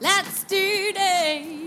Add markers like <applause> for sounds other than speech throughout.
let's do this!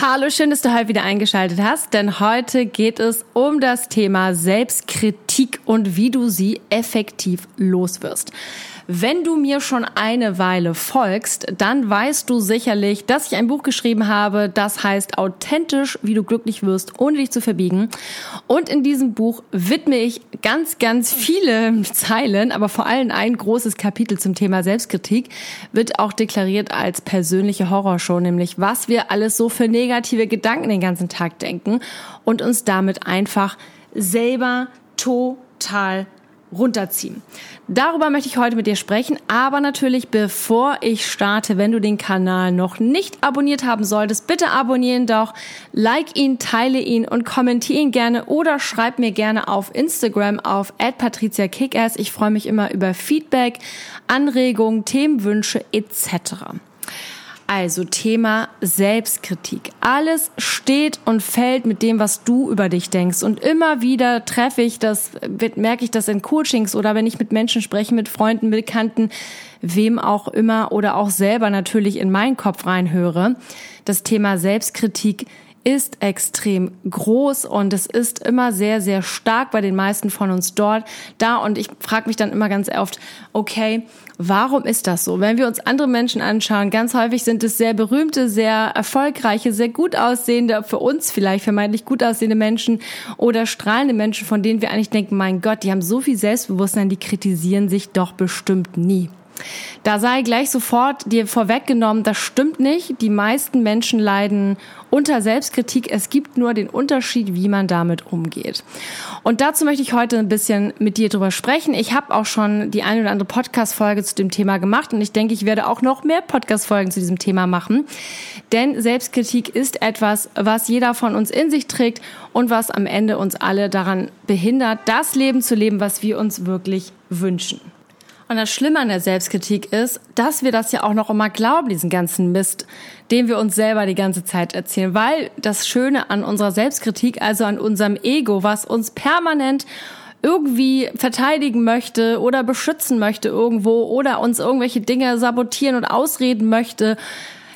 Hallo, schön, dass du heute wieder eingeschaltet hast, denn heute geht es um das Thema Selbstkritik und wie du sie effektiv loswirst. Wenn du mir schon eine Weile folgst, dann weißt du sicherlich, dass ich ein Buch geschrieben habe, das heißt authentisch, wie du glücklich wirst, ohne dich zu verbiegen. Und in diesem Buch widme ich ganz, ganz viele <laughs> Zeilen, aber vor allem ein großes Kapitel zum Thema Selbstkritik, wird auch deklariert als persönliche Horrorshow, nämlich was wir alles so für negative Gedanken den ganzen Tag denken und uns damit einfach selber total runterziehen. Darüber möchte ich heute mit dir sprechen, aber natürlich bevor ich starte, wenn du den Kanal noch nicht abonniert haben solltest, bitte abonnieren doch, like ihn, teile ihn und kommentiere ihn gerne oder schreib mir gerne auf Instagram auf @patriziakickass. Ich freue mich immer über Feedback, Anregungen, Themenwünsche etc. Also Thema Selbstkritik. Alles steht und fällt mit dem, was du über dich denkst. Und immer wieder treffe ich das, merke ich das in Coachings oder wenn ich mit Menschen spreche, mit Freunden, Bekannten, wem auch immer oder auch selber natürlich in meinen Kopf reinhöre. Das Thema Selbstkritik ist extrem groß und es ist immer sehr, sehr stark bei den meisten von uns dort da. Und ich frage mich dann immer ganz oft, okay, warum ist das so? Wenn wir uns andere Menschen anschauen, ganz häufig sind es sehr berühmte, sehr erfolgreiche, sehr gut aussehende, für uns vielleicht vermeintlich gut aussehende Menschen oder strahlende Menschen, von denen wir eigentlich denken, mein Gott, die haben so viel Selbstbewusstsein, die kritisieren sich doch bestimmt nie. Da sei gleich sofort dir vorweggenommen, das stimmt nicht. Die meisten Menschen leiden unter Selbstkritik. Es gibt nur den Unterschied, wie man damit umgeht. Und dazu möchte ich heute ein bisschen mit dir drüber sprechen. Ich habe auch schon die eine oder andere Podcast-Folge zu dem Thema gemacht und ich denke, ich werde auch noch mehr Podcast-Folgen zu diesem Thema machen. Denn Selbstkritik ist etwas, was jeder von uns in sich trägt und was am Ende uns alle daran behindert, das Leben zu leben, was wir uns wirklich wünschen. Und das Schlimme an der Selbstkritik ist, dass wir das ja auch noch immer glauben, diesen ganzen Mist, den wir uns selber die ganze Zeit erzählen. Weil das Schöne an unserer Selbstkritik, also an unserem Ego, was uns permanent irgendwie verteidigen möchte oder beschützen möchte irgendwo oder uns irgendwelche Dinge sabotieren und ausreden möchte,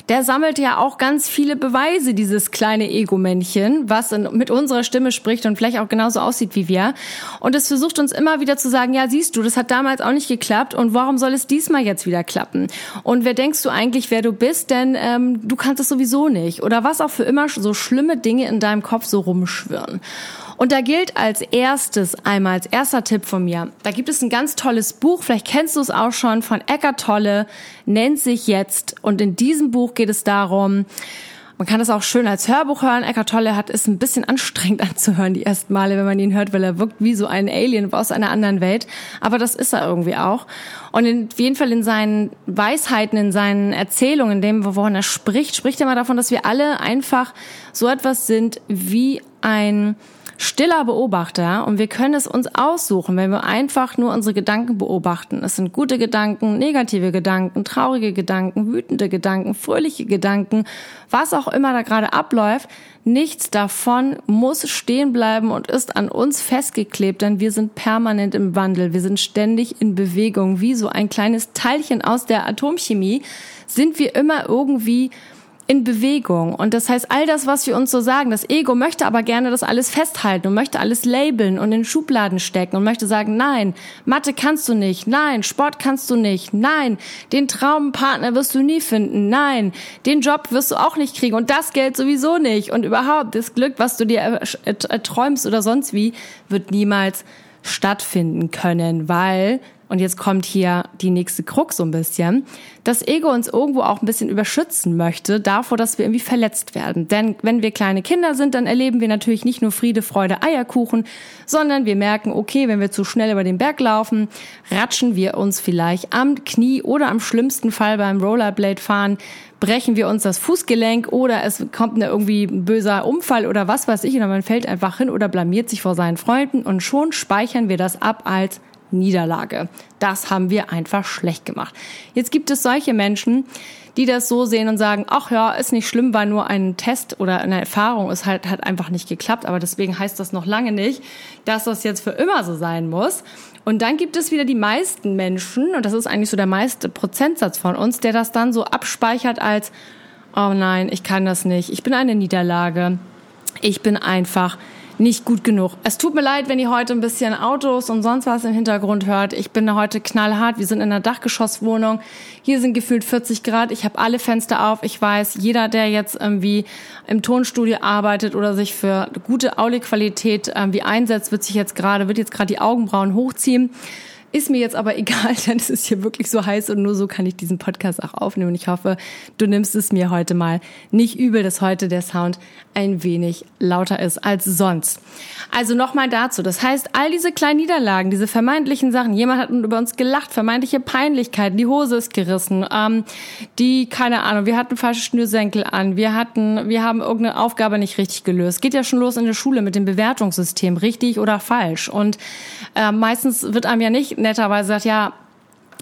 der sammelt ja auch ganz viele Beweise, dieses kleine Ego-Männchen, was in, mit unserer Stimme spricht und vielleicht auch genauso aussieht wie wir. Und es versucht uns immer wieder zu sagen, ja, siehst du, das hat damals auch nicht geklappt und warum soll es diesmal jetzt wieder klappen? Und wer denkst du eigentlich, wer du bist? Denn ähm, du kannst es sowieso nicht. Oder was auch für immer so schlimme Dinge in deinem Kopf so rumschwirren. Und da gilt als erstes einmal, als erster Tipp von mir, da gibt es ein ganz tolles Buch, vielleicht kennst du es auch schon, von Eckart Tolle, nennt sich jetzt. Und in diesem Buch geht es darum, man kann das auch schön als Hörbuch hören. Eckart Tolle hat ist ein bisschen anstrengend <laughs> anzuhören die ersten Male, wenn man ihn hört, weil er wirkt wie so ein Alien aus einer anderen Welt. Aber das ist er irgendwie auch. Und in, jeden Fall in seinen Weisheiten, in seinen Erzählungen, in dem, wovon er spricht, spricht er mal davon, dass wir alle einfach so etwas sind wie ein stiller Beobachter und wir können es uns aussuchen, wenn wir einfach nur unsere Gedanken beobachten. Es sind gute Gedanken, negative Gedanken, traurige Gedanken, wütende Gedanken, fröhliche Gedanken, was auch immer da gerade abläuft. Nichts davon muss stehen bleiben und ist an uns festgeklebt, denn wir sind permanent im Wandel. Wir sind ständig in Bewegung. Wie so ein kleines Teilchen aus der Atomchemie sind wir immer irgendwie in Bewegung. Und das heißt, all das, was wir uns so sagen, das Ego möchte aber gerne das alles festhalten und möchte alles labeln und in Schubladen stecken und möchte sagen, nein, Mathe kannst du nicht, nein, Sport kannst du nicht, nein, den Traumpartner wirst du nie finden, nein, den Job wirst du auch nicht kriegen und das Geld sowieso nicht und überhaupt das Glück, was du dir erträumst oder sonst wie, wird niemals stattfinden können, weil und jetzt kommt hier die nächste Krux so ein bisschen, das Ego uns irgendwo auch ein bisschen überschützen möchte davor, dass wir irgendwie verletzt werden. Denn wenn wir kleine Kinder sind, dann erleben wir natürlich nicht nur Friede, Freude, Eierkuchen, sondern wir merken, okay, wenn wir zu schnell über den Berg laufen, ratschen wir uns vielleicht am Knie oder am schlimmsten Fall beim Rollerblade fahren, brechen wir uns das Fußgelenk oder es kommt eine irgendwie ein böser Unfall oder was weiß ich oder man fällt einfach hin oder blamiert sich vor seinen Freunden und schon speichern wir das ab als Niederlage. Das haben wir einfach schlecht gemacht. Jetzt gibt es solche Menschen, die das so sehen und sagen, ach ja, ist nicht schlimm, war nur ein Test oder eine Erfahrung, es halt, hat einfach nicht geklappt, aber deswegen heißt das noch lange nicht, dass das jetzt für immer so sein muss. Und dann gibt es wieder die meisten Menschen, und das ist eigentlich so der meiste Prozentsatz von uns, der das dann so abspeichert als, oh nein, ich kann das nicht, ich bin eine Niederlage, ich bin einfach nicht gut genug. Es tut mir leid, wenn ihr heute ein bisschen Autos und sonst was im Hintergrund hört. Ich bin heute knallhart. Wir sind in einer Dachgeschosswohnung. Hier sind gefühlt 40 Grad. Ich habe alle Fenster auf. Ich weiß, jeder, der jetzt irgendwie im Tonstudio arbeitet oder sich für gute Audioqualität irgendwie einsetzt, wird sich jetzt gerade, wird jetzt gerade die Augenbrauen hochziehen. Ist mir jetzt aber <laughs> egal, denn es ist hier wirklich so heiß und nur so kann ich diesen Podcast auch aufnehmen. Und ich hoffe, du nimmst es mir heute mal nicht übel, dass heute der Sound ein wenig lauter ist als sonst. Also nochmal dazu. Das heißt, all diese kleinen Niederlagen, diese vermeintlichen Sachen, jemand hat über uns gelacht, vermeintliche Peinlichkeiten, die Hose ist gerissen, ähm, die, keine Ahnung, wir hatten falsche Schnürsenkel an, wir hatten, wir haben irgendeine Aufgabe nicht richtig gelöst. Geht ja schon los in der Schule mit dem Bewertungssystem, richtig oder falsch. Und äh, meistens wird einem ja nicht netterweise sagt, ja,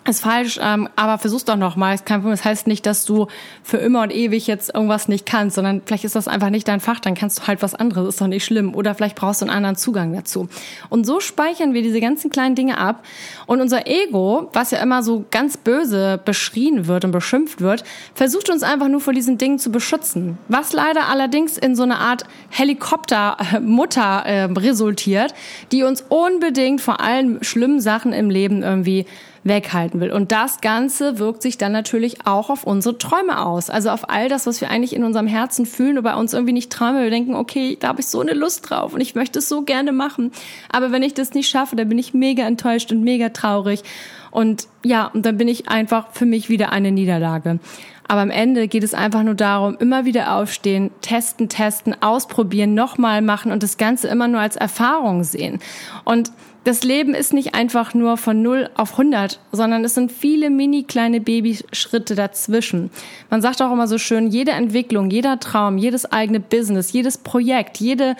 ist falsch, ähm, aber versuch's doch noch mal. Das heißt nicht, dass du für immer und ewig jetzt irgendwas nicht kannst, sondern vielleicht ist das einfach nicht dein Fach, dann kannst du halt was anderes, ist doch nicht schlimm. Oder vielleicht brauchst du einen anderen Zugang dazu. Und so speichern wir diese ganzen kleinen Dinge ab. Und unser Ego, was ja immer so ganz böse beschrien wird und beschimpft wird, versucht uns einfach nur vor diesen Dingen zu beschützen. Was leider allerdings in so eine Art Helikoptermutter äh, resultiert, die uns unbedingt vor allen schlimmen Sachen im Leben irgendwie weghalten will. Und das Ganze wirkt sich dann natürlich auch auf unsere Träume aus. Also auf all das, was wir eigentlich in unserem Herzen fühlen und bei uns irgendwie nicht träumen. Wir denken, okay, da habe ich so eine Lust drauf und ich möchte es so gerne machen. Aber wenn ich das nicht schaffe, dann bin ich mega enttäuscht und mega traurig. Und ja, und dann bin ich einfach für mich wieder eine Niederlage. Aber am Ende geht es einfach nur darum, immer wieder aufstehen, testen, testen, ausprobieren, nochmal machen und das Ganze immer nur als Erfahrung sehen. Und das Leben ist nicht einfach nur von 0 auf 100, sondern es sind viele mini kleine Babyschritte dazwischen. Man sagt auch immer so schön, jede Entwicklung, jeder Traum, jedes eigene Business, jedes Projekt, jede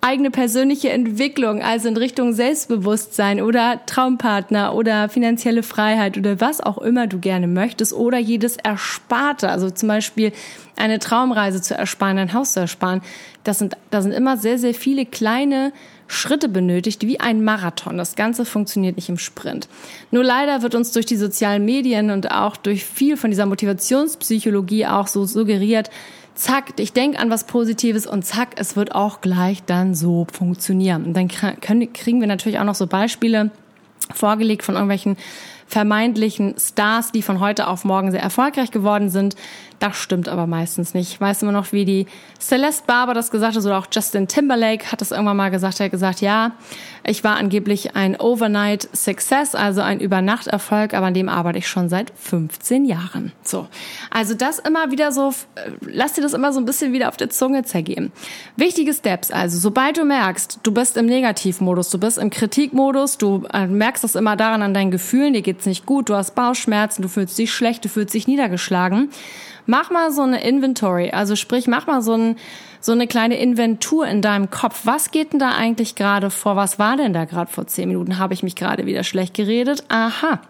eigene persönliche Entwicklung, also in Richtung Selbstbewusstsein oder Traumpartner oder finanzielle Freiheit oder was auch immer du gerne möchtest oder jedes Ersparte, also zum Beispiel eine Traumreise zu ersparen, ein Haus zu ersparen. Das sind, da sind immer sehr, sehr viele kleine Schritte benötigt, wie ein Marathon. Das Ganze funktioniert nicht im Sprint. Nur leider wird uns durch die sozialen Medien und auch durch viel von dieser Motivationspsychologie auch so suggeriert, zack, ich denke an was Positives und zack, es wird auch gleich dann so funktionieren. Und dann kriegen wir natürlich auch noch so Beispiele vorgelegt von irgendwelchen vermeintlichen Stars, die von heute auf morgen sehr erfolgreich geworden sind. Das stimmt aber meistens nicht. Ich weiß immer noch, wie die Celeste Barber das gesagt hat, oder auch Justin Timberlake hat das irgendwann mal gesagt. Er hat gesagt, ja, ich war angeblich ein Overnight Success, also ein Übernachterfolg, aber an dem arbeite ich schon seit 15 Jahren. So. Also das immer wieder so, lass dir das immer so ein bisschen wieder auf der Zunge zergehen. Wichtige Steps, also sobald du merkst, du bist im Negativmodus, du bist im Kritikmodus, du äh, merkst das immer daran an deinen Gefühlen, dir geht's nicht gut, du hast Bauchschmerzen, du fühlst dich schlecht, du fühlst dich niedergeschlagen, mach mal so eine Inventory, also sprich, mach mal so, ein, so eine kleine Inventur in deinem Kopf. Was geht denn da eigentlich gerade vor? Was war denn da gerade vor zehn Minuten? Habe ich mich gerade wieder schlecht geredet? Aha,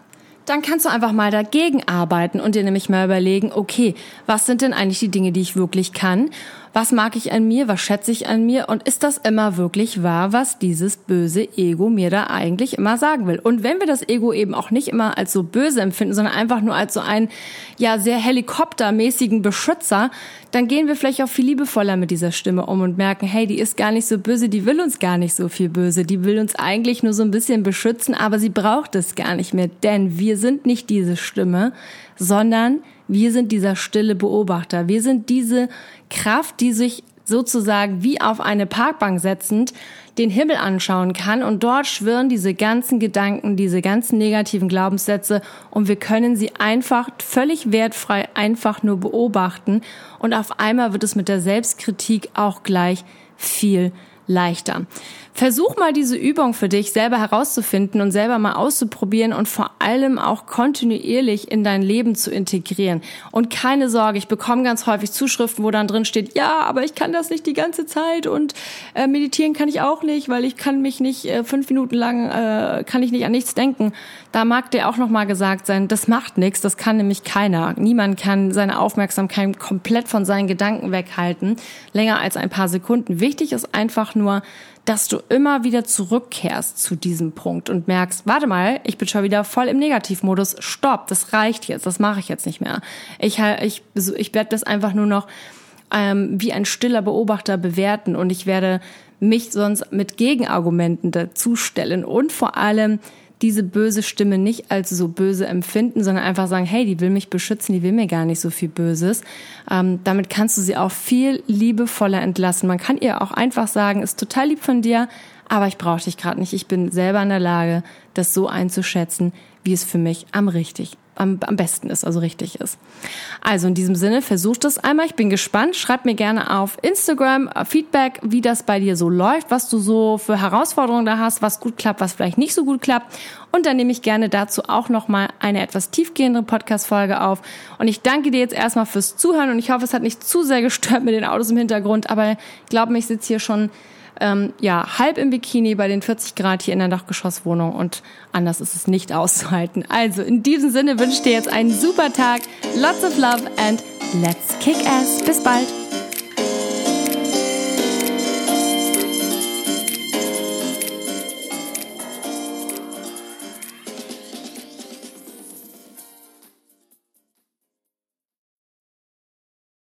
dann kannst du einfach mal dagegen arbeiten und dir nämlich mal überlegen, okay, was sind denn eigentlich die Dinge, die ich wirklich kann was mag ich an mir, was schätze ich an mir? Und ist das immer wirklich wahr, was dieses böse Ego mir da eigentlich immer sagen will. Und wenn wir das Ego eben auch nicht immer als so böse empfinden, sondern einfach nur als so einen, ja, sehr helikoptermäßigen Beschützer, dann gehen wir vielleicht auch viel liebevoller mit dieser Stimme um und merken, hey, die ist gar nicht so böse, die will uns gar nicht so viel böse, die will uns eigentlich nur so ein bisschen beschützen, aber sie braucht es gar nicht mehr, denn wir sind nicht diese Stimme, sondern wir sind dieser stille Beobachter. Wir sind diese Kraft, die sich sozusagen wie auf eine Parkbank setzend den Himmel anschauen kann und dort schwirren diese ganzen Gedanken, diese ganzen negativen Glaubenssätze und wir können sie einfach völlig wertfrei einfach nur beobachten und auf einmal wird es mit der Selbstkritik auch gleich viel leichter. Versuch mal diese Übung für dich selber herauszufinden und selber mal auszuprobieren und vor allem auch kontinuierlich in dein Leben zu integrieren. Und keine Sorge, ich bekomme ganz häufig Zuschriften, wo dann drin steht, ja, aber ich kann das nicht die ganze Zeit und äh, meditieren kann ich auch nicht, weil ich kann mich nicht äh, fünf Minuten lang, äh, kann ich nicht an nichts denken. Da mag dir auch nochmal gesagt sein, das macht nichts, das kann nämlich keiner. Niemand kann seine Aufmerksamkeit komplett von seinen Gedanken weghalten, länger als ein paar Sekunden. Wichtig ist einfach nur, dass du immer wieder zurückkehrst zu diesem Punkt und merkst, warte mal, ich bin schon wieder voll im Negativmodus. Stopp, das reicht jetzt, das mache ich jetzt nicht mehr. Ich, ich, ich werde das einfach nur noch ähm, wie ein stiller Beobachter bewerten und ich werde mich sonst mit Gegenargumenten dazustellen und vor allem diese böse Stimme nicht als so böse empfinden, sondern einfach sagen, hey, die will mich beschützen, die will mir gar nicht so viel Böses. Ähm, damit kannst du sie auch viel liebevoller entlassen. Man kann ihr auch einfach sagen, ist total lieb von dir, aber ich brauche dich gerade nicht. Ich bin selber in der Lage, das so einzuschätzen, wie es für mich am richtig am, am besten ist, also richtig ist. Also in diesem Sinne, versucht das einmal. Ich bin gespannt. Schreib mir gerne auf Instagram äh, Feedback, wie das bei dir so läuft, was du so für Herausforderungen da hast, was gut klappt, was vielleicht nicht so gut klappt. Und dann nehme ich gerne dazu auch nochmal eine etwas tiefgehendere Podcast-Folge auf. Und ich danke dir jetzt erstmal fürs Zuhören und ich hoffe, es hat nicht zu sehr gestört mit den Autos im Hintergrund, aber glaub mir, ich sitze hier schon ähm, ja, halb im Bikini bei den 40 Grad hier in der Dachgeschosswohnung und anders ist es nicht <laughs> auszuhalten. Also in diesem Sinne wünsche ich dir jetzt einen super Tag, lots of love and let's kick ass. Bis bald.